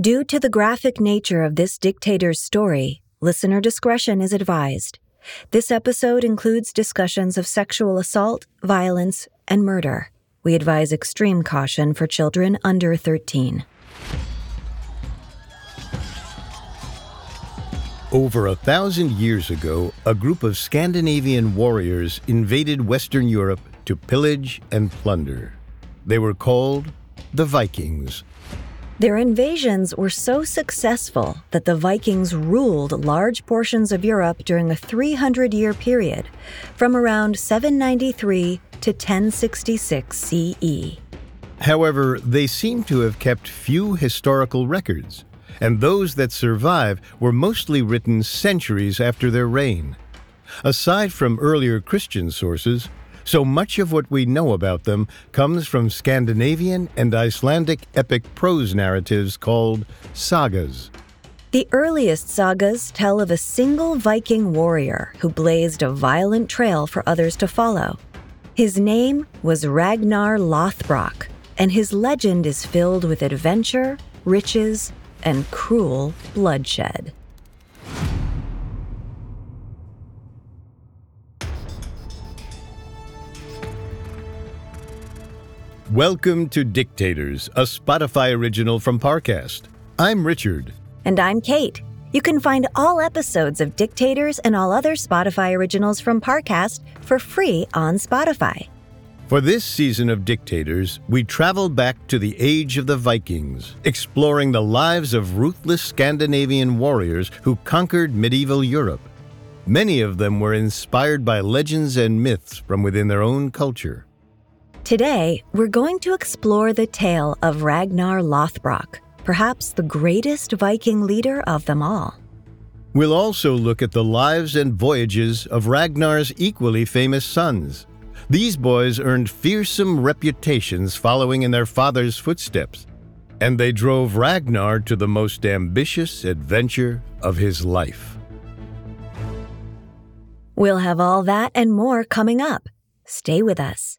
Due to the graphic nature of this dictator's story, listener discretion is advised. This episode includes discussions of sexual assault, violence, and murder. We advise extreme caution for children under 13. Over a thousand years ago, a group of Scandinavian warriors invaded Western Europe to pillage and plunder. They were called the Vikings. Their invasions were so successful that the Vikings ruled large portions of Europe during a 300 year period, from around 793 to 1066 CE. However, they seem to have kept few historical records, and those that survive were mostly written centuries after their reign. Aside from earlier Christian sources, so much of what we know about them comes from Scandinavian and Icelandic epic prose narratives called sagas. The earliest sagas tell of a single Viking warrior who blazed a violent trail for others to follow. His name was Ragnar Lothbrok, and his legend is filled with adventure, riches, and cruel bloodshed. Welcome to Dictators, a Spotify original from Parcast. I'm Richard. And I'm Kate. You can find all episodes of Dictators and all other Spotify originals from Parcast for free on Spotify. For this season of Dictators, we travel back to the age of the Vikings, exploring the lives of ruthless Scandinavian warriors who conquered medieval Europe. Many of them were inspired by legends and myths from within their own culture. Today, we're going to explore the tale of Ragnar Lothbrok, perhaps the greatest Viking leader of them all. We'll also look at the lives and voyages of Ragnar's equally famous sons. These boys earned fearsome reputations following in their father's footsteps, and they drove Ragnar to the most ambitious adventure of his life. We'll have all that and more coming up. Stay with us.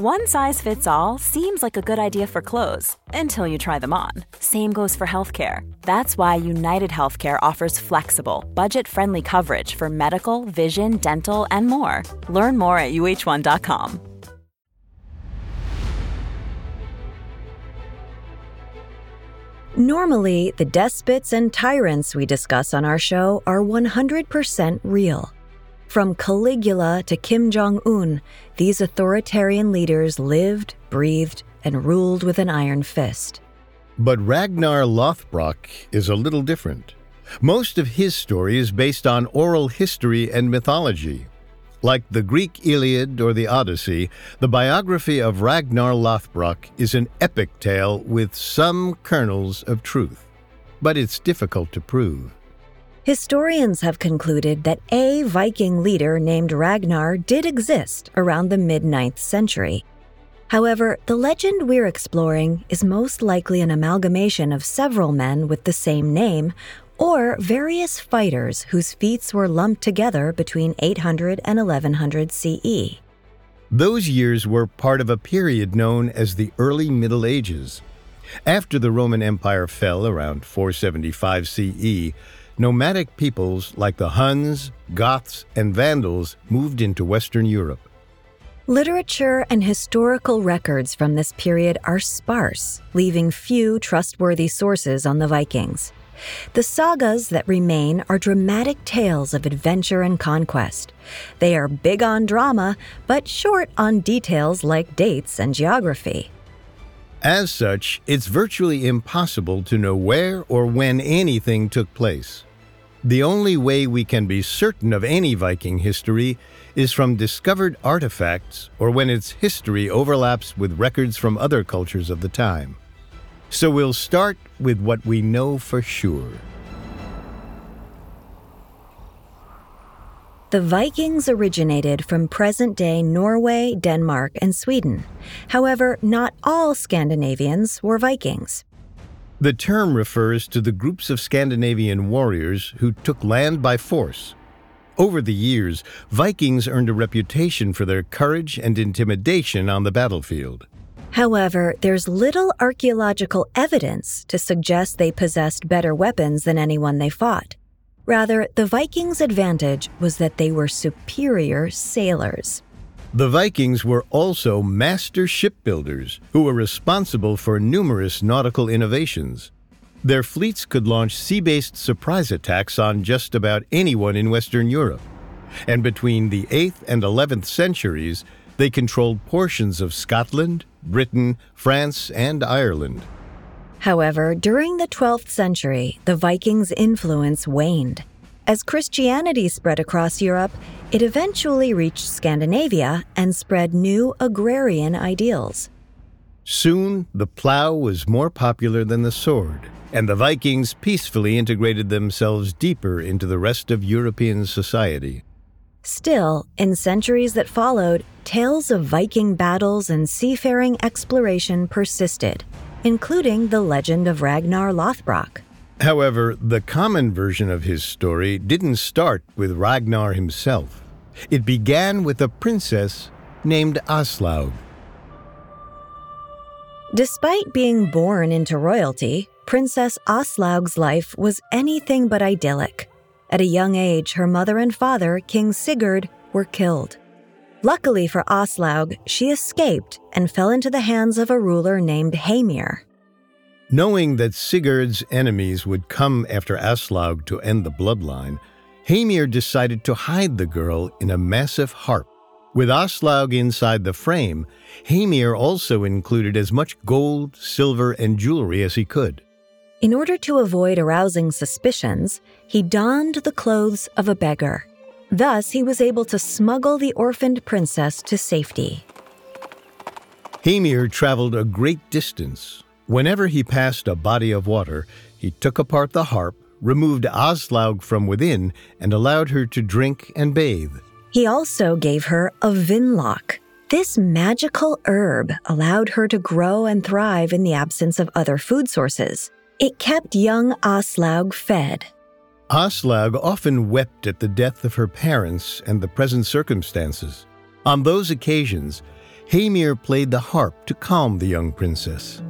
One size fits all seems like a good idea for clothes until you try them on. Same goes for healthcare. That's why United Healthcare offers flexible, budget friendly coverage for medical, vision, dental, and more. Learn more at uh1.com. Normally, the despots and tyrants we discuss on our show are 100% real. From Caligula to Kim Jong un, these authoritarian leaders lived, breathed, and ruled with an iron fist. But Ragnar Lothbrok is a little different. Most of his story is based on oral history and mythology. Like the Greek Iliad or the Odyssey, the biography of Ragnar Lothbrok is an epic tale with some kernels of truth. But it's difficult to prove. Historians have concluded that a Viking leader named Ragnar did exist around the mid 9th century. However, the legend we're exploring is most likely an amalgamation of several men with the same name or various fighters whose feats were lumped together between 800 and 1100 CE. Those years were part of a period known as the Early Middle Ages. After the Roman Empire fell around 475 CE, nomadic peoples like the Huns, Goths, and Vandals moved into Western Europe. Literature and historical records from this period are sparse, leaving few trustworthy sources on the Vikings. The sagas that remain are dramatic tales of adventure and conquest. They are big on drama, but short on details like dates and geography. As such, it's virtually impossible to know where or when anything took place. The only way we can be certain of any Viking history is from discovered artifacts or when its history overlaps with records from other cultures of the time. So we'll start with what we know for sure. The Vikings originated from present day Norway, Denmark, and Sweden. However, not all Scandinavians were Vikings. The term refers to the groups of Scandinavian warriors who took land by force over the years, Vikings earned a reputation for their courage and intimidation on the battlefield. However, there's little archaeological evidence to suggest they possessed better weapons than anyone they fought. Rather, the Vikings' advantage was that they were superior sailors. The Vikings were also master shipbuilders who were responsible for numerous nautical innovations. Their fleets could launch sea based surprise attacks on just about anyone in Western Europe. And between the 8th and 11th centuries, they controlled portions of Scotland, Britain, France, and Ireland. However, during the 12th century, the Vikings' influence waned. As Christianity spread across Europe, it eventually reached Scandinavia and spread new agrarian ideals. Soon, the plow was more popular than the sword and the Vikings peacefully integrated themselves deeper into the rest of European society. Still, in centuries that followed, tales of Viking battles and seafaring exploration persisted, including the legend of Ragnar Lothbrok. However, the common version of his story didn't start with Ragnar himself. It began with a princess named Aslaug. Despite being born into royalty, Princess Aslaug's life was anything but idyllic. At a young age, her mother and father, King Sigurd, were killed. Luckily for Aslaug, she escaped and fell into the hands of a ruler named Hamir. Knowing that Sigurd's enemies would come after Aslaug to end the bloodline, Hamir decided to hide the girl in a massive harp. With Aslaug inside the frame, Hamir also included as much gold, silver, and jewelry as he could. In order to avoid arousing suspicions, he donned the clothes of a beggar. Thus, he was able to smuggle the orphaned princess to safety. Hamir traveled a great distance. Whenever he passed a body of water, he took apart the harp, removed Aslaug from within, and allowed her to drink and bathe. He also gave her a vinlock. This magical herb allowed her to grow and thrive in the absence of other food sources. It kept young Aslaug fed. Aslaug often wept at the death of her parents and the present circumstances. On those occasions, Hamir played the harp to calm the young princess.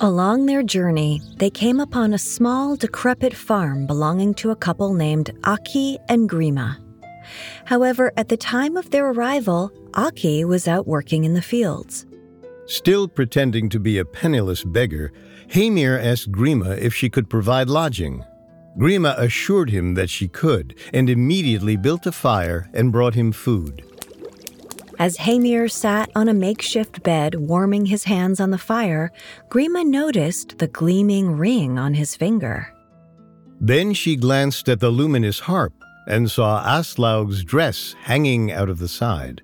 Along their journey, they came upon a small, decrepit farm belonging to a couple named Aki and Grima. However, at the time of their arrival, Aki was out working in the fields. Still pretending to be a penniless beggar, Hamir asked Grima if she could provide lodging. Grima assured him that she could and immediately built a fire and brought him food. As Hamir sat on a makeshift bed warming his hands on the fire, Grima noticed the gleaming ring on his finger. Then she glanced at the luminous harp and saw Aslaug's dress hanging out of the side.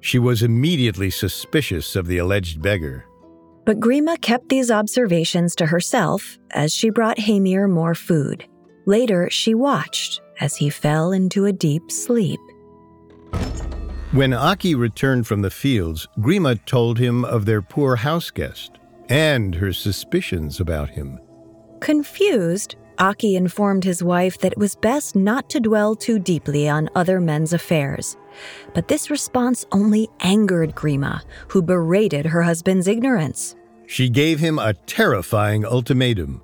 She was immediately suspicious of the alleged beggar. But Grima kept these observations to herself as she brought Hamir more food. Later, she watched as he fell into a deep sleep. When Aki returned from the fields, Grima told him of their poor house guest and her suspicions about him. Confused, Aki informed his wife that it was best not to dwell too deeply on other men's affairs. But this response only angered Grima, who berated her husband's ignorance. She gave him a terrifying ultimatum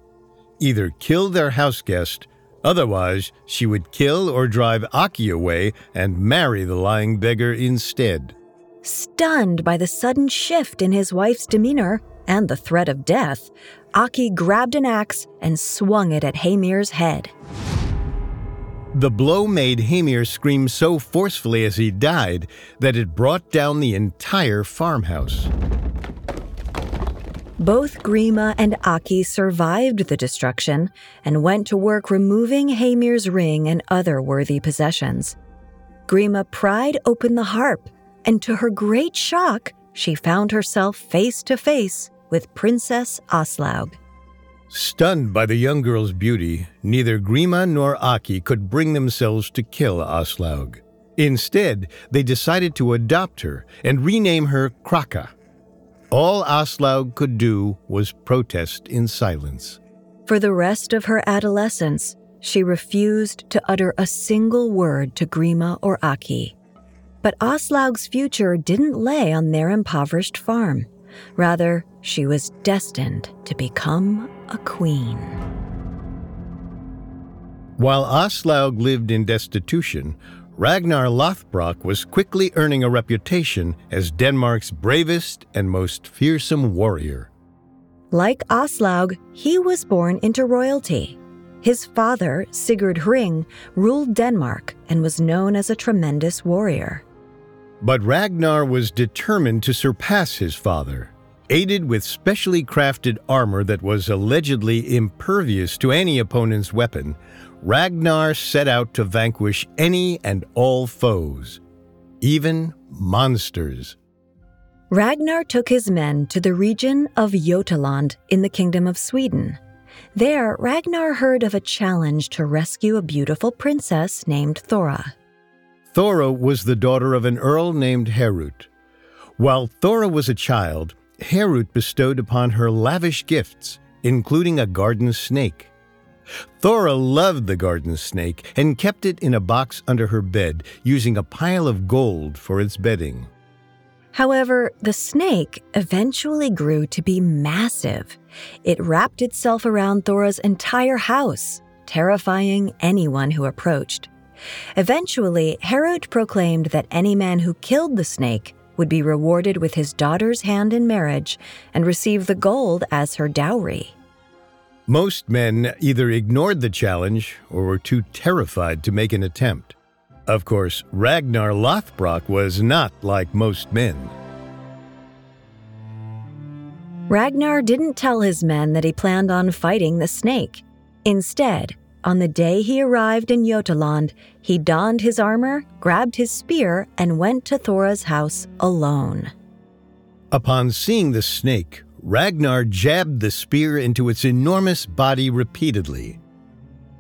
either kill their house guest Otherwise, she would kill or drive Aki away and marry the lying beggar instead. Stunned by the sudden shift in his wife's demeanor and the threat of death, Aki grabbed an axe and swung it at Hamir's head. The blow made Hamir scream so forcefully as he died that it brought down the entire farmhouse. Both Grima and Aki survived the destruction and went to work removing Hamir's ring and other worthy possessions. Grima pried open the harp, and to her great shock, she found herself face to face with Princess Aslaug. Stunned by the young girl's beauty, neither Grima nor Aki could bring themselves to kill Aslaug. Instead, they decided to adopt her and rename her Kraka. All Aslaug could do was protest in silence. For the rest of her adolescence, she refused to utter a single word to Grima or Aki. But Aslaug's future didn't lay on their impoverished farm. Rather, she was destined to become a queen. While Aslaug lived in destitution, Ragnar Lothbrok was quickly earning a reputation as Denmark's bravest and most fearsome warrior. Like Aslaug, he was born into royalty. His father, Sigurd Hring, ruled Denmark and was known as a tremendous warrior. But Ragnar was determined to surpass his father. Aided with specially crafted armor that was allegedly impervious to any opponent's weapon, Ragnar set out to vanquish any and all foes, even monsters. Ragnar took his men to the region of Jotaland in the Kingdom of Sweden. There, Ragnar heard of a challenge to rescue a beautiful princess named Thora. Thora was the daughter of an earl named Herut. While Thora was a child, Herut bestowed upon her lavish gifts, including a garden snake. Thora loved the garden snake and kept it in a box under her bed, using a pile of gold for its bedding. However, the snake eventually grew to be massive. It wrapped itself around Thora's entire house, terrifying anyone who approached. Eventually, Herut proclaimed that any man who killed the snake would be rewarded with his daughter's hand in marriage and receive the gold as her dowry. Most men either ignored the challenge or were too terrified to make an attempt. Of course, Ragnar Lothbrok was not like most men. Ragnar didn't tell his men that he planned on fighting the snake. Instead, on the day he arrived in Jotaland, he donned his armor, grabbed his spear, and went to Thora's house alone. Upon seeing the snake, Ragnar jabbed the spear into its enormous body repeatedly.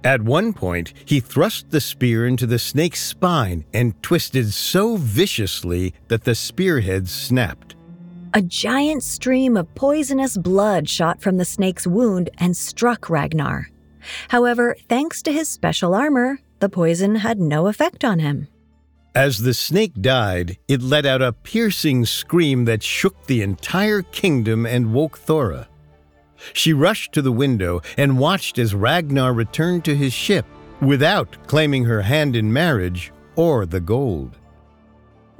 At one point, he thrust the spear into the snake's spine and twisted so viciously that the spearhead snapped. A giant stream of poisonous blood shot from the snake's wound and struck Ragnar. However, thanks to his special armor, the poison had no effect on him. As the snake died, it let out a piercing scream that shook the entire kingdom and woke Thora. She rushed to the window and watched as Ragnar returned to his ship without claiming her hand in marriage or the gold.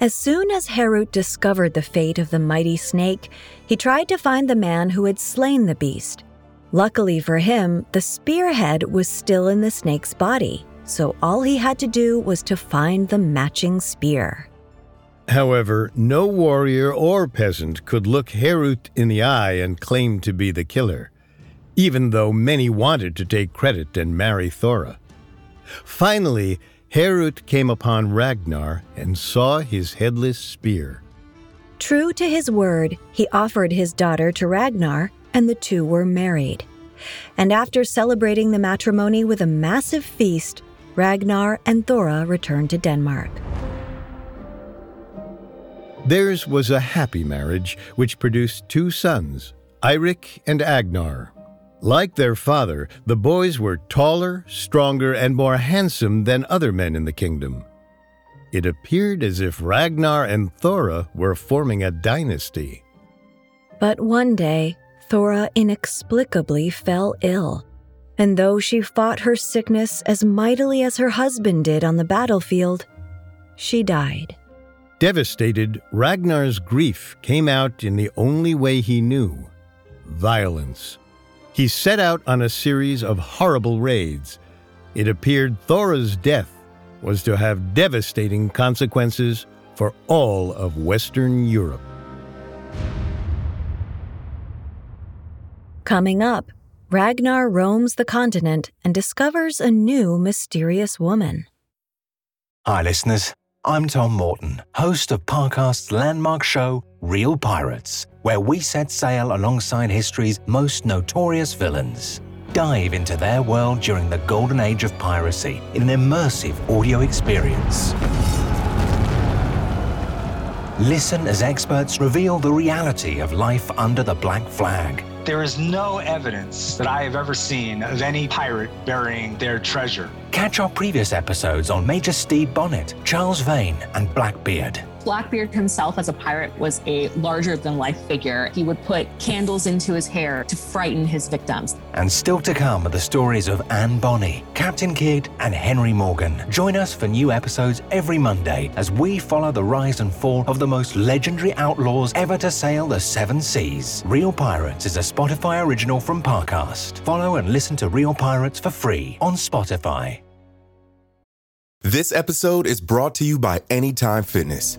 As soon as Herut discovered the fate of the mighty snake, he tried to find the man who had slain the beast. Luckily for him, the spearhead was still in the snake's body so all he had to do was to find the matching spear. However, no warrior or peasant could look Herut in the eye and claim to be the killer, even though many wanted to take credit and marry Thora. Finally, Herut came upon Ragnar and saw his headless spear. True to his word, he offered his daughter to Ragnar, and the two were married. And after celebrating the matrimony with a massive feast, Ragnar and Thora returned to Denmark. Theirs was a happy marriage which produced two sons, Eirik and Agnar. Like their father, the boys were taller, stronger, and more handsome than other men in the kingdom. It appeared as if Ragnar and Thora were forming a dynasty. But one day, Thora inexplicably fell ill And though she fought her sickness as mightily as her husband did on the battlefield, she died. Devastated, Ragnar's grief came out in the only way he knew violence. He set out on a series of horrible raids. It appeared Thora's death was to have devastating consequences for all of Western Europe. Coming up, Ragnar roams the continent and discovers a new mysterious woman. Hi, listeners. I'm Tom Morton, host of Parcast's landmark show, Real Pirates, where we set sail alongside history's most notorious villains. Dive into their world during the golden age of piracy in an immersive audio experience. Listen as experts reveal the reality of life under the black flag there is no evidence that I have ever seen of any pirate burying their treasure. Catch our previous episodes on Major Stede Bonnet, Charles Vane, and Blackbeard. Blackbeard himself, as a pirate, was a larger than life figure. He would put candles into his hair to frighten his victims. And still to come are the stories of Anne Bonny, Captain Kidd, and Henry Morgan. Join us for new episodes every Monday as we follow the rise and fall of the most legendary outlaws ever to sail the seven seas. Real Pirates is a Spotify original from Parcast. Follow and listen to Real Pirates for free on Spotify. This episode is brought to you by Anytime Fitness.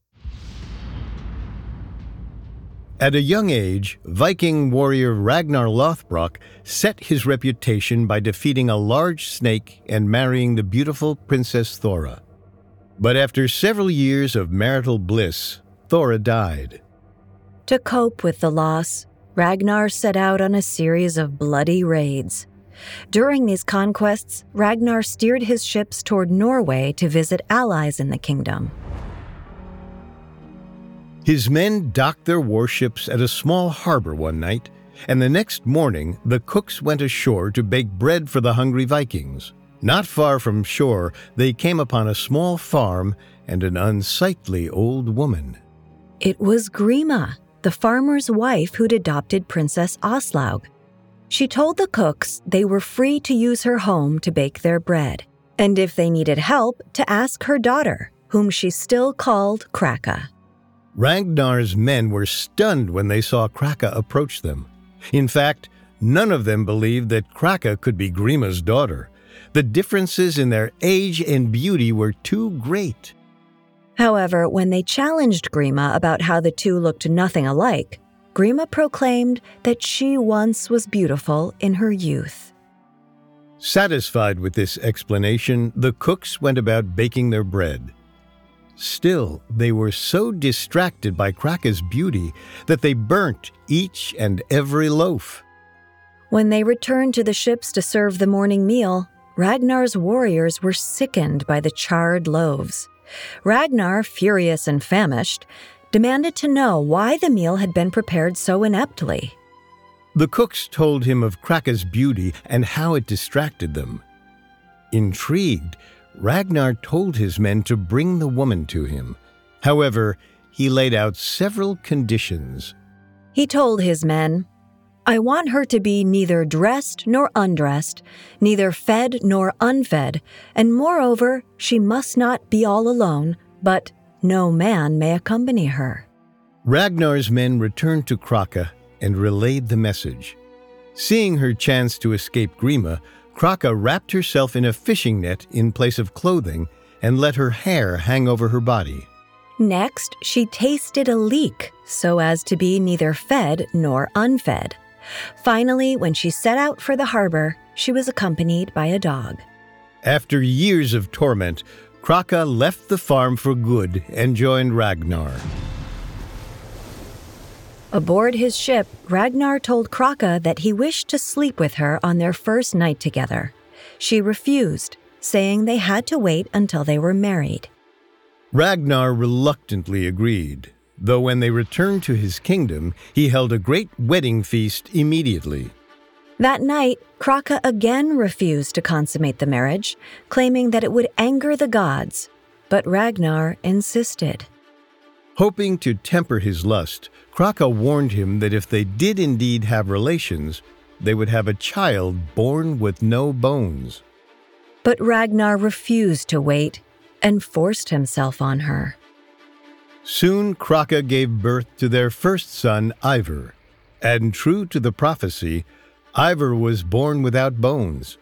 At a young age, Viking warrior Ragnar Lothbrok set his reputation by defeating a large snake and marrying the beautiful Princess Thora. But after several years of marital bliss, Thora died. To cope with the loss, Ragnar set out on a series of bloody raids. During these conquests, Ragnar steered his ships toward Norway to visit allies in the kingdom. His men docked their warships at a small harbor one night, and the next morning the cooks went ashore to bake bread for the hungry Vikings. Not far from shore, they came upon a small farm and an unsightly old woman. It was Grima, the farmer's wife who'd adopted Princess Aslaug. She told the cooks they were free to use her home to bake their bread, and if they needed help, to ask her daughter, whom she still called Kraka. Ragnar's men were stunned when they saw Kraka approach them. In fact, none of them believed that Kraka could be Grima's daughter. The differences in their age and beauty were too great. However, when they challenged Grima about how the two looked nothing alike, Grima proclaimed that she once was beautiful in her youth. Satisfied with this explanation, the cooks went about baking their bread. Still, they were so distracted by Kraka's beauty that they burnt each and every loaf. When they returned to the ships to serve the morning meal, Ragnar's warriors were sickened by the charred loaves. Ragnar, furious and famished, demanded to know why the meal had been prepared so ineptly. The cooks told him of Kraka's beauty and how it distracted them. Intrigued, Ragnar told his men to bring the woman to him. However, he laid out several conditions. He told his men, I want her to be neither dressed nor undressed, neither fed nor unfed, and moreover, she must not be all alone, but no man may accompany her. Ragnar's men returned to Kraka and relayed the message. Seeing her chance to escape Grima, Kraka wrapped herself in a fishing net in place of clothing and let her hair hang over her body. Next, she tasted a leek so as to be neither fed nor unfed. Finally, when she set out for the harbor, she was accompanied by a dog. After years of torment, Kraka left the farm for good and joined Ragnar. Aboard his ship, Ragnar told Kraka that he wished to sleep with her on their first night together. She refused, saying they had to wait until they were married. Ragnar reluctantly agreed, though when they returned to his kingdom, he held a great wedding feast immediately. That night, Kraka again refused to consummate the marriage, claiming that it would anger the gods, but Ragnar insisted. Hoping to temper his lust, Kraka warned him that if they did indeed have relations, they would have a child born with no bones. But Ragnar refused to wait and forced himself on her. Soon Kraka gave birth to their first son, Ivar, and true to the prophecy, Ivar was born without bones.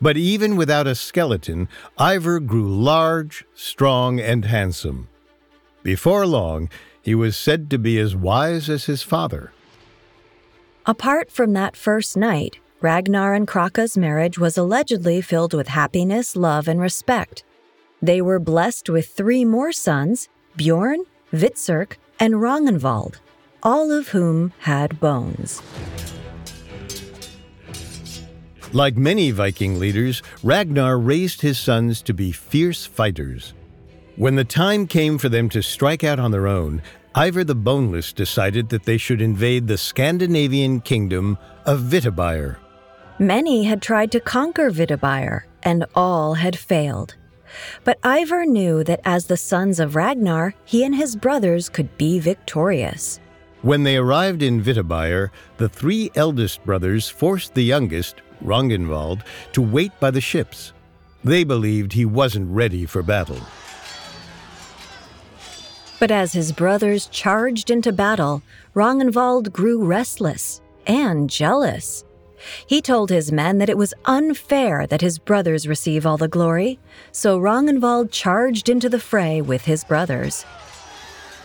But even without a skeleton, Ivar grew large, strong, and handsome. Before long, he was said to be as wise as his father. Apart from that first night, Ragnar and Kraka's marriage was allegedly filled with happiness, love, and respect. They were blessed with three more sons Bjorn, Hvitserk, and Ragnvald, all of whom had bones. Like many Viking leaders, Ragnar raised his sons to be fierce fighters. When the time came for them to strike out on their own, Ivar the Boneless decided that they should invade the Scandinavian kingdom of Vitabyr. Many had tried to conquer Vitabyr, and all had failed. But Ivar knew that as the sons of Ragnar, he and his brothers could be victorious. When they arrived in Vitabyr, the three eldest brothers forced the youngest, Ragnvald, to wait by the ships. They believed he wasn't ready for battle. But as his brothers charged into battle, Ragnvald grew restless and jealous. He told his men that it was unfair that his brothers receive all the glory, so Ragnvald charged into the fray with his brothers.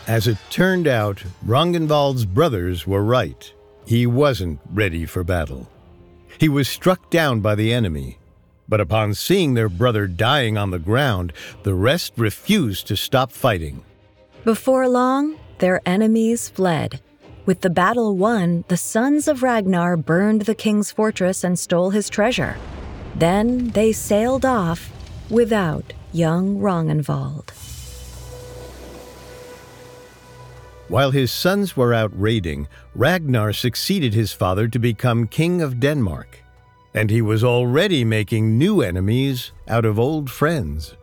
As it turned out, Ragnvald's brothers were right. He wasn't ready for battle. He was struck down by the enemy. But upon seeing their brother dying on the ground, the rest refused to stop fighting. Before long, their enemies fled. With the battle won, the sons of Ragnar burned the king's fortress and stole his treasure. Then they sailed off without young Ragnvald. While his sons were out raiding, Ragnar succeeded his father to become king of Denmark. And he was already making new enemies out of old friends.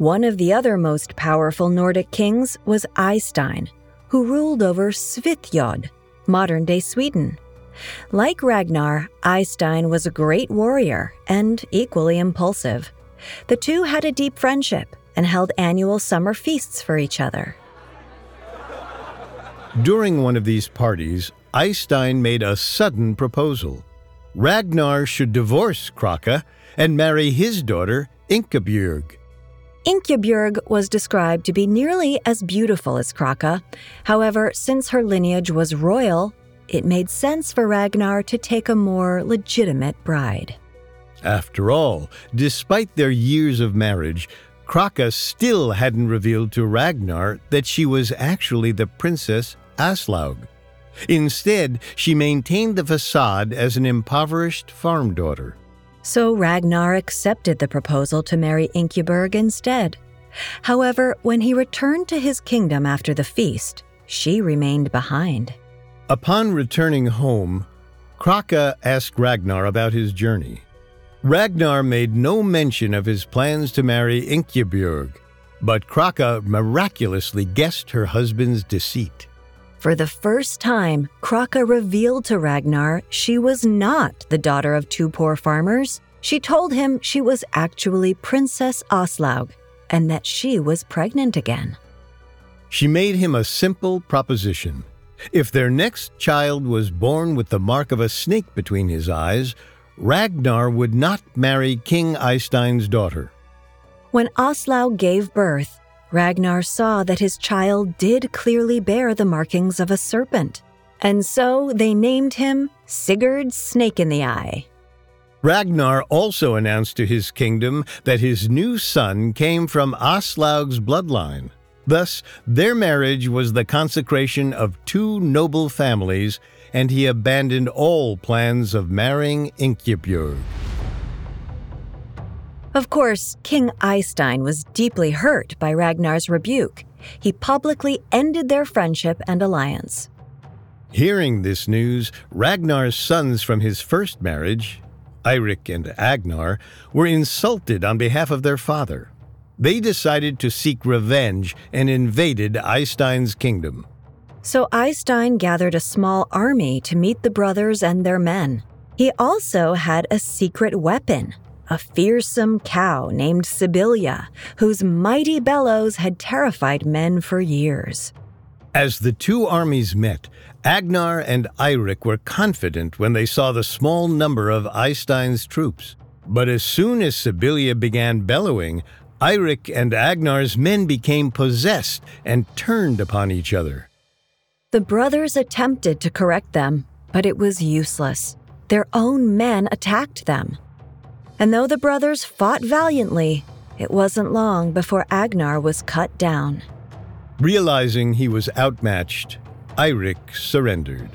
One of the other most powerful Nordic kings was Eystein, who ruled over Svithjod, modern day Sweden. Like Ragnar, Eystein was a great warrior and equally impulsive. The two had a deep friendship and held annual summer feasts for each other. During one of these parties, Eystein made a sudden proposal. Ragnar should divorce Kraka and marry his daughter, Ingebjörg. Ingebjörg was described to be nearly as beautiful as Kraka. However, since her lineage was royal, it made sense for Ragnar to take a more legitimate bride. After all, despite their years of marriage, Kraka still hadn't revealed to Ragnar that she was actually the Princess Aslaug. Instead, she maintained the facade as an impoverished farm daughter. So Ragnar accepted the proposal to marry Ingebjörg instead. However, when he returned to his kingdom after the feast, she remained behind. Upon returning home, Kraka asked Ragnar about his journey. Ragnar made no mention of his plans to marry Ingebjörg, but Kraka miraculously guessed her husband's deceit. For the first time, Kraka revealed to Ragnar she was not the daughter of two poor farmers. She told him she was actually Princess Aslaug and that she was pregnant again. She made him a simple proposition. If their next child was born with the mark of a snake between his eyes, Ragnar would not marry King Eystein's daughter. When Aslaug gave birth, Ragnar saw that his child did clearly bear the markings of a serpent, and so they named him Sigurd Snake in the Eye. Ragnar also announced to his kingdom that his new son came from Aslaug's bloodline. Thus, their marriage was the consecration of two noble families, and he abandoned all plans of marrying Ingebjörg. Of course, King Eystein was deeply hurt by Ragnar's rebuke. He publicly ended their friendship and alliance. Hearing this news, Ragnar's sons from his first marriage, Eirik and Agnar, were insulted on behalf of their father. They decided to seek revenge and invaded Eystein's kingdom. So Eystein gathered a small army to meet the brothers and their men. He also had a secret weapon, a fearsome cow named Sibylla, whose mighty bellows had terrified men for years. As the two armies met, Agnar and Eirik were confident when they saw the small number of Eystein's troops. But as soon as Sibylla began bellowing, Eirik and Agnar's men became possessed and turned upon each other. The brothers attempted to correct them, but it was useless. Their own men attacked them. And though the brothers fought valiantly, it wasn't long before Agnar was cut down. Realizing he was outmatched, Eirik surrendered.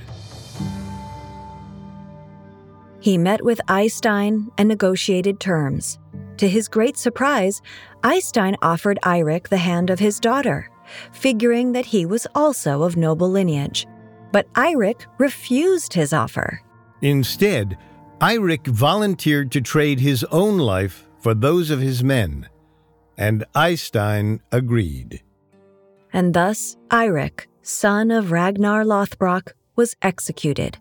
He met with Eystein and negotiated terms. To his great surprise, Eystein offered Eirik the hand of his daughter, figuring that he was also of noble lineage. But Eirik refused his offer. Instead, Eirik volunteered to trade his own life for those of his men, and Eystein agreed. And thus, Eirik, son of Ragnar Lothbrok, was executed,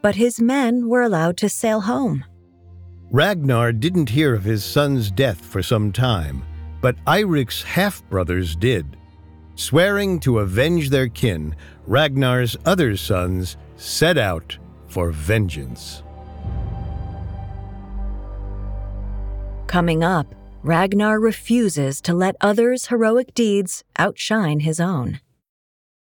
but his men were allowed to sail home. Ragnar didn't hear of his son's death for some time, but Eirik's half brothers did. Swearing to avenge their kin, Ragnar's other sons set out for vengeance. Coming up, Ragnar refuses to let others' heroic deeds outshine his own.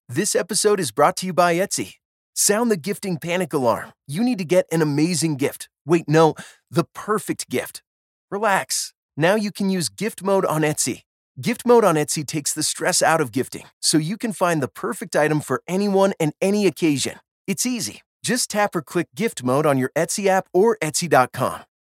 This episode is brought to you by Etsy. Sound the gifting panic alarm. You need to get an amazing gift. Wait, no, the perfect gift. Relax. Now you can use gift mode on Etsy. Gift mode on Etsy takes the stress out of gifting, so you can find the perfect item for anyone and any occasion. It's easy. Just tap or click gift mode on your Etsy app or Etsy.com.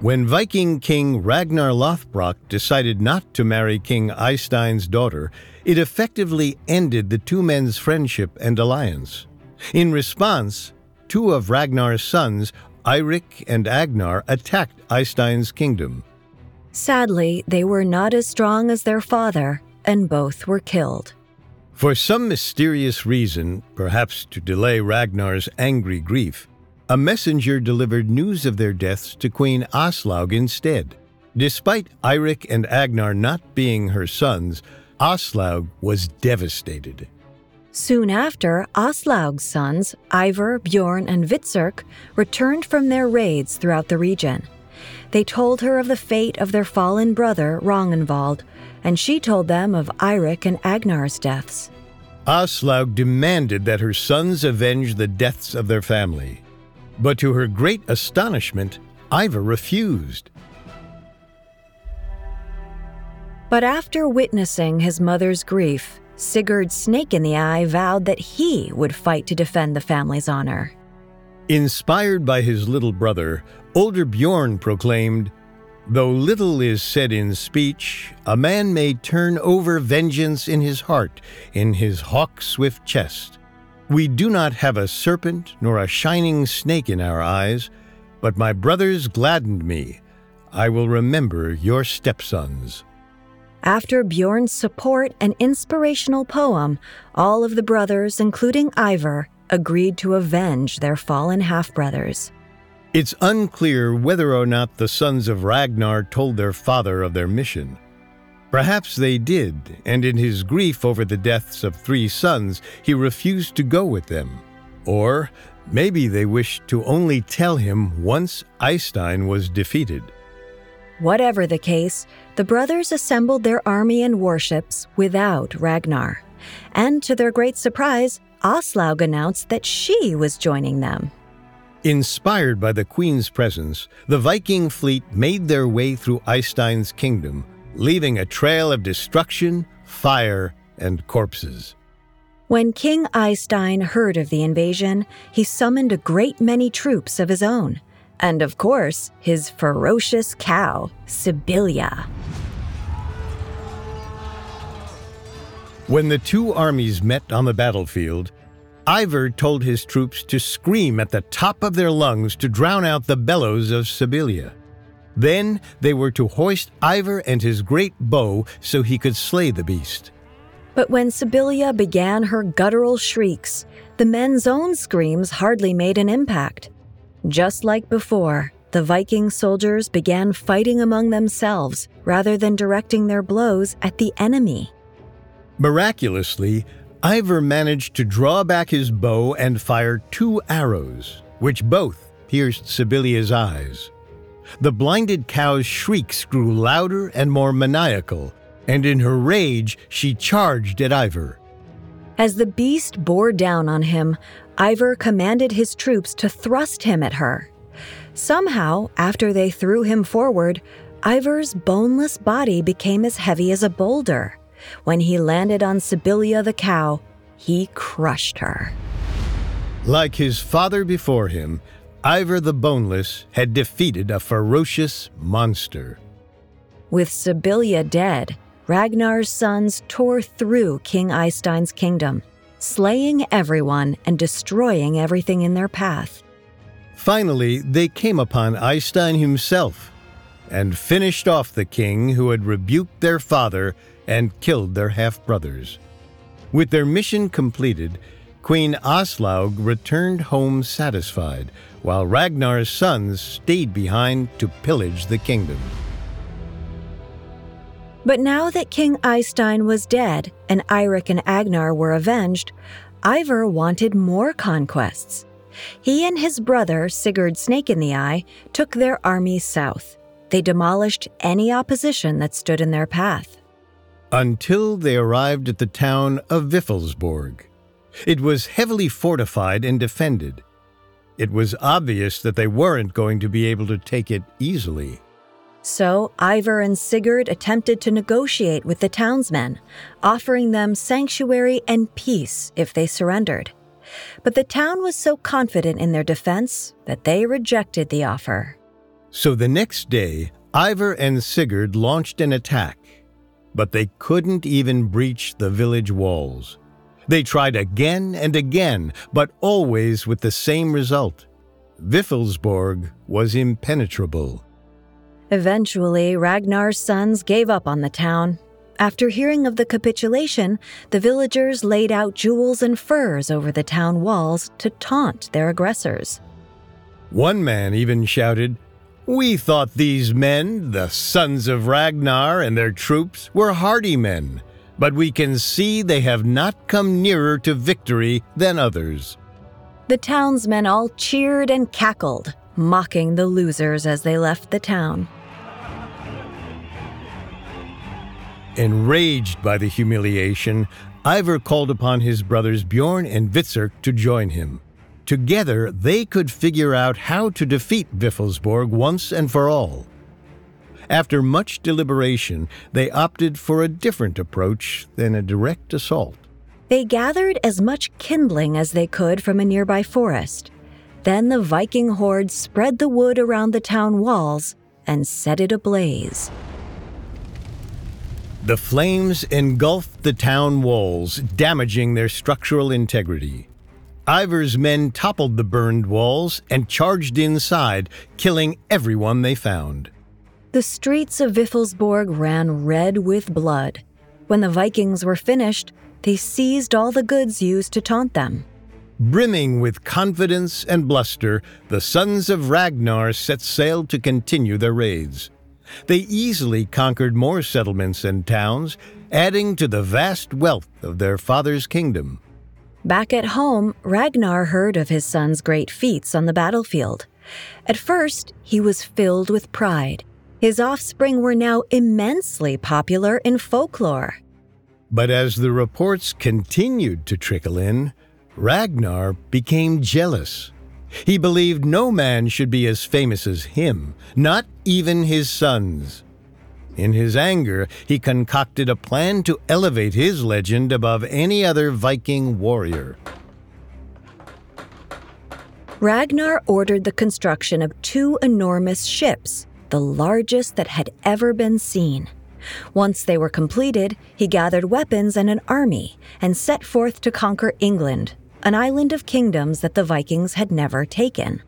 When Viking king Ragnar Lothbrok decided not to marry King Eystein's daughter, it effectively ended the two men's friendship and alliance. In response, two of Ragnar's sons, Eirik and Agnar, attacked Eystein's kingdom. Sadly, they were not as strong as their father, and both were killed. For some mysterious reason, perhaps to delay Ragnar's angry grief, a messenger delivered news of their deaths to Queen Aslaug instead. Despite Eirik and Agnar not being her sons, Aslaug was devastated. Soon after, Aslaug's sons, Ivar, Bjorn, and Hvitserk, returned from their raids throughout the region. They told her of the fate of their fallen brother, Ragnvald, and she told them of Eirik and Agnar's deaths. Aslaug demanded that her sons avenge the deaths of their family. But to her great astonishment, Ivar refused. But after witnessing his mother's grief, Sigurd Snake in the Eye vowed that he would fight to defend the family's honor. Inspired by his little brother, older Bjorn proclaimed, Though little is said in speech, a man may turn over vengeance in his heart, in his hawk swift chest. We do not have a serpent nor a shining snake in our eyes, but my brothers gladdened me. I will remember your stepsons. After Bjorn's support and inspirational poem, all of the brothers, including Ivar, agreed to avenge their fallen half brothers. It's unclear whether or not the sons of Ragnar told their father of their mission. Perhaps they did, and in his grief over the deaths of three sons, he refused to go with them. Or maybe they wished to only tell him once Eystein was defeated. Whatever the case, the brothers assembled their army and warships without Ragnar. And to their great surprise, Aslaug announced that she was joining them. Inspired by the Queen's presence, the Viking fleet made their way through Eystein's kingdom, leaving a trail of destruction, fire, and corpses. When King Eystein heard of the invasion, he summoned a great many troops of his own and of course, his ferocious cow, Sibylla. When the two armies met on the battlefield, Ivar told his troops to scream at the top of their lungs to drown out the bellows of Sibylla. Then they were to hoist Ivar and his great bow so he could slay the beast. But when Sibylla began her guttural shrieks, the men's own screams hardly made an impact. Just like before, the Viking soldiers began fighting among themselves rather than directing their blows at the enemy. Miraculously, Ivar managed to draw back his bow and fire two arrows, which both pierced Sibylla's eyes. The blinded cow's shrieks grew louder and more maniacal, and in her rage, she charged at Ivar. As the beast bore down on him, Ivar commanded his troops to thrust him at her. Somehow, after they threw him forward, Ivar's boneless body became as heavy as a boulder. When he landed on Sibylla the cow, he crushed her. Like his father before him, Ivar the Boneless had defeated a ferocious monster. With Sibylla dead, Ragnar's sons tore through King Eystein's kingdom, slaying everyone and destroying everything in their path. Finally, they came upon Eystein himself and finished off the king who had rebuked their father and killed their half brothers. With their mission completed, Queen Aslaug returned home satisfied, while Ragnar's sons stayed behind to pillage the kingdom. But now that King Eystein was dead and Eirik and Agnar were avenged, Ivar wanted more conquests. He and his brother, Sigurd Snake in the Eye, took their army south. They demolished any opposition that stood in their path. Until they arrived at the town of Vifilsborg. It was heavily fortified and defended. It was obvious that they weren't going to be able to take it easily. So Ivar and Sigurd attempted to negotiate with the townsmen, offering them sanctuary and peace if they surrendered. But the town was so confident in their defense that they rejected the offer. So the next day, Ivar and Sigurd launched an attack, but they couldn't even breach the village walls. They tried again and again, but always with the same result. Vifilsborg was impenetrable. Eventually, Ragnar's sons gave up on the town. After hearing of the capitulation, the villagers laid out jewels and furs over the town walls to taunt their aggressors. One man even shouted, We thought these men, the sons of Ragnar and their troops, were hardy men, but we can see they have not come nearer to victory than others. The townsmen all cheered and cackled, mocking the losers as they left the town. Enraged by the humiliation, Ivar called upon his brothers Bjorn and Hvitserk to join him. Together, they could figure out how to defeat Vifilsborg once and for all. After much deliberation, they opted for a different approach than a direct assault. They gathered as much kindling as they could from a nearby forest. Then the Viking horde spread the wood around the town walls and set it ablaze. The flames engulfed the town walls, damaging their structural integrity. Ivar's men toppled the burned walls and charged inside, killing everyone they found. The streets of Vifilsborg ran red with blood. When the Vikings were finished, they seized all the goods used to taunt them. Brimming with confidence and bluster, the sons of Ragnar set sail to continue their raids. They easily conquered more settlements and towns, adding to the vast wealth of their father's kingdom. Back at home, Ragnar heard of his son's great feats on the battlefield. At first, he was filled with pride. His offspring were now immensely popular in folklore. But as the reports continued to trickle in, Ragnar became jealous. He believed no man should be as famous as him, not even his sons. In his anger, he concocted a plan to elevate his legend above any other Viking warrior. Ragnar ordered the construction of two enormous ships, the largest that had ever been seen. Once they were completed, he gathered weapons and an army and set forth to conquer England, an island of kingdoms that the Vikings had never taken.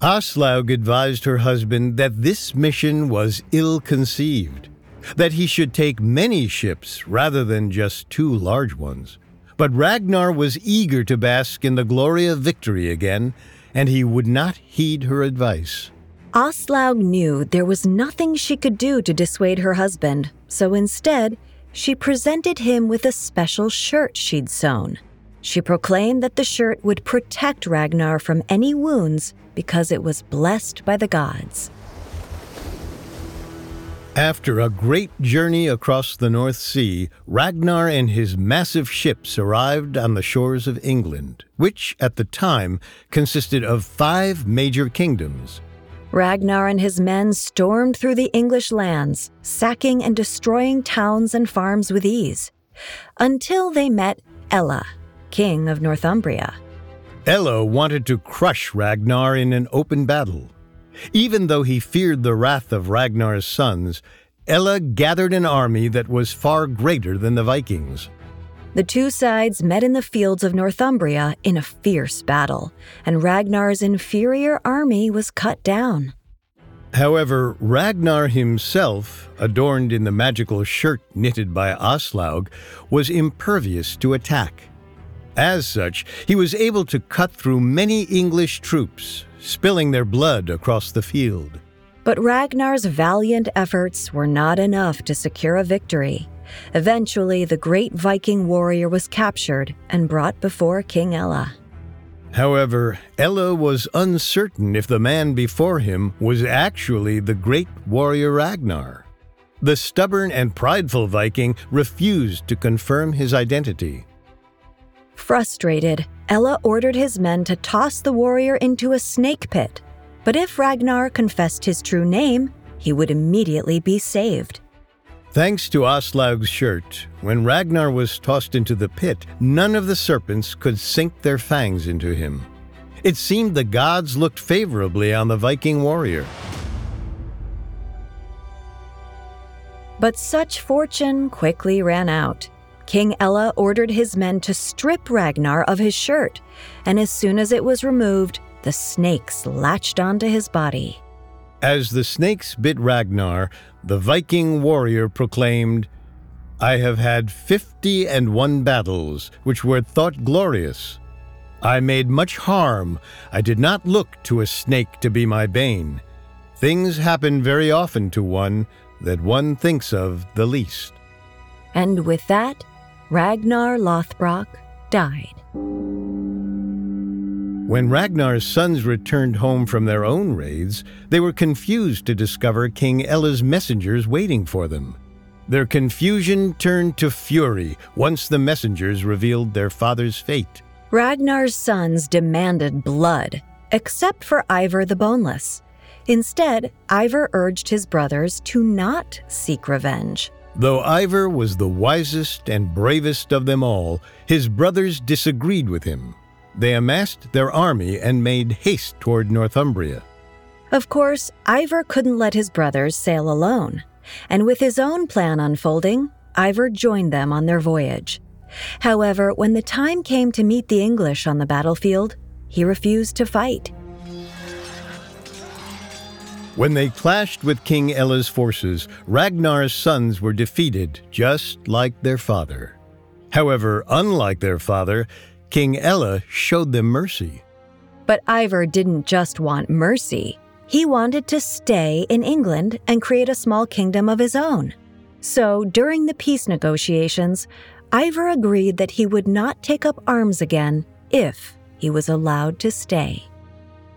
Aslaug advised her husband that this mission was ill conceived, that he should take many ships rather than just two large ones. But Ragnar was eager to bask in the glory of victory again, and he would not heed her advice. Aslaug knew there was nothing she could do to dissuade her husband, so instead, she presented him with a special shirt she'd sewn. She proclaimed that the shirt would protect Ragnar from any wounds because it was blessed by the gods. After a great journey across the North Sea, Ragnar and his massive ships arrived on the shores of England, which at the time consisted of five major kingdoms. Ragnar and his men stormed through the English lands, sacking and destroying towns and farms with ease, until they met Ella, king of Northumbria. Ella wanted to crush Ragnar in an open battle. Even though he feared the wrath of Ragnar's sons, Ella gathered an army that was far greater than the Vikings. The two sides met in the fields of Northumbria in a fierce battle, and Ragnar's inferior army was cut down. However, Ragnar himself, adorned in the magical shirt knitted by Aslaug, was impervious to attack. As such, he was able to cut through many English troops, spilling their blood across the field. But Ragnar's valiant efforts were not enough to secure a victory. Eventually, the great Viking warrior was captured and brought before King Ella. However, Ella was uncertain if the man before him was actually the great warrior Ragnar. The stubborn and prideful Viking refused to confirm his identity. Frustrated, Ella ordered his men to toss the warrior into a snake pit. But if Ragnar confessed his true name, he would immediately be saved. Thanks to Aslaug's shirt, when Ragnar was tossed into the pit, none of the serpents could sink their fangs into him. It seemed the gods looked favorably on the Viking warrior. But such fortune quickly ran out. King Ella ordered his men to strip Ragnar of his shirt, and as soon as it was removed, the snakes latched onto his body. As the snakes bit Ragnar, the Viking warrior proclaimed, I have had fifty and one battles, which were thought glorious. I made much harm. I did not look to a snake to be my bane. Things happen very often to one that one thinks of the least. And with that, Ragnar Lothbrok died. When Ragnar's sons returned home from their own raids, they were confused to discover King Ella's messengers waiting for them. Their confusion turned to fury once the messengers revealed their father's fate. Ragnar's sons demanded blood, except for Ivar the Boneless. Instead, Ivar urged his brothers to not seek revenge. Though Ivar was the wisest and bravest of them all, his brothers disagreed with him. They amassed their army and made haste toward Northumbria. Of course, Ivar couldn't let his brothers sail alone, and with his own plan unfolding, Ivar joined them on their voyage. However, when the time came to meet the English on the battlefield, he refused to fight. When they clashed with King Ella's forces, Ragnar's sons were defeated, just like their father. However, unlike their father, King Ella showed them mercy. But Ivar didn't just want mercy. He wanted to stay in England and create a small kingdom of his own. So, during the peace negotiations, Ivar agreed that he would not take up arms again if he was allowed to stay.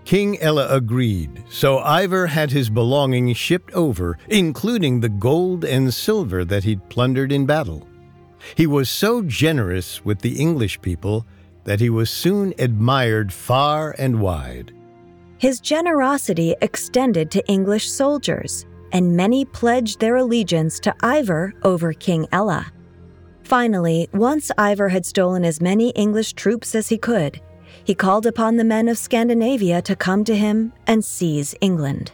King Ella agreed, so Ivar had his belongings shipped over, including the gold and silver that he'd plundered in battle. He was so generous with the English people that he was soon admired far and wide. His generosity extended to English soldiers, and many pledged their allegiance to Ivar over King Ella. Finally, once Ivar had stolen as many English troops as he could, he called upon the men of Scandinavia to come to him and seize England.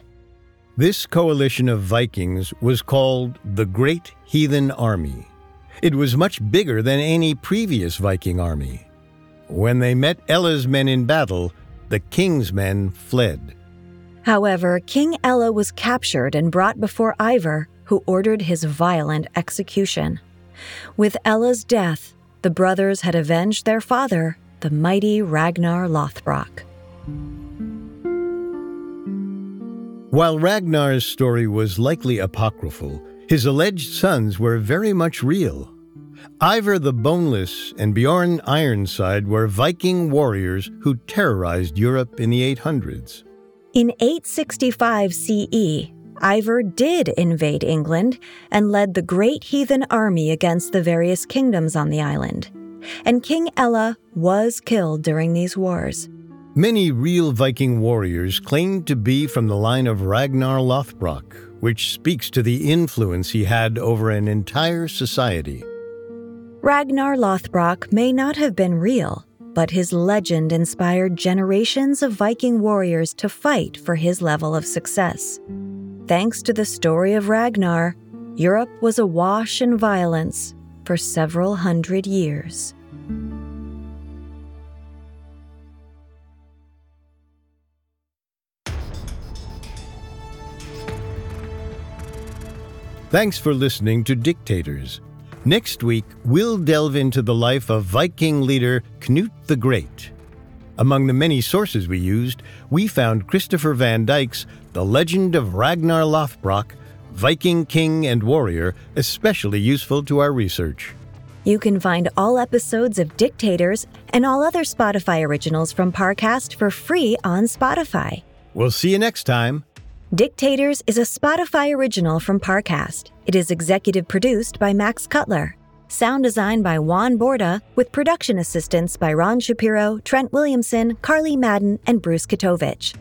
This coalition of Vikings was called the Great Heathen Army. It was much bigger than any previous Viking army. When they met Ella's men in battle, the king's men fled. However, King Ella was captured and brought before Ivar, who ordered his violent execution. With Ella's death, the brothers had avenged their father, the mighty Ragnar Lothbrok. While Ragnar's story was likely apocryphal, his alleged sons were very much real. Ivar the Boneless and Bjorn Ironside were Viking warriors who terrorized Europe in the 800s. In 865 CE, Ivar did invade England and led the great heathen army against the various kingdoms on the island. And King Ella was killed during these wars. Many real Viking warriors claimed to be from the line of Ragnar Lothbrok, which speaks to the influence he had over an entire society. Ragnar Lothbrok may not have been real, but his legend inspired generations of Viking warriors to fight for his level of success. Thanks to the story of Ragnar, Europe was awash in violence for several hundred years. Thanks for listening to Dictators. Next week, we'll delve into the life of Viking leader Knut the Great. Among the many sources we used, we found Christopher Van Dyke's The Legend of Ragnar Lothbrok, Viking King and Warrior, especially useful to our research. You can find all episodes of Dictators and all other Spotify originals from Parcast for free on Spotify. We'll see you next time. Dictators is a Spotify original from Parcast. It is executive produced by Max Cutler. Sound design by Juan Borda, with production assistance by Ron Shapiro, Trent Williamson, Carly Madden, and Bruce Katovich.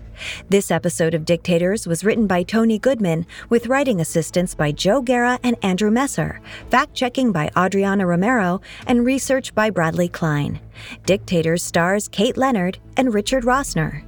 This episode of Dictators was written by Tony Goodman, with writing assistance by Joe Guerra and Andrew Messer, fact checking by Adriana Romero, and research by Bradley Klein. Dictators stars Kate Leonard and Richard Rossner.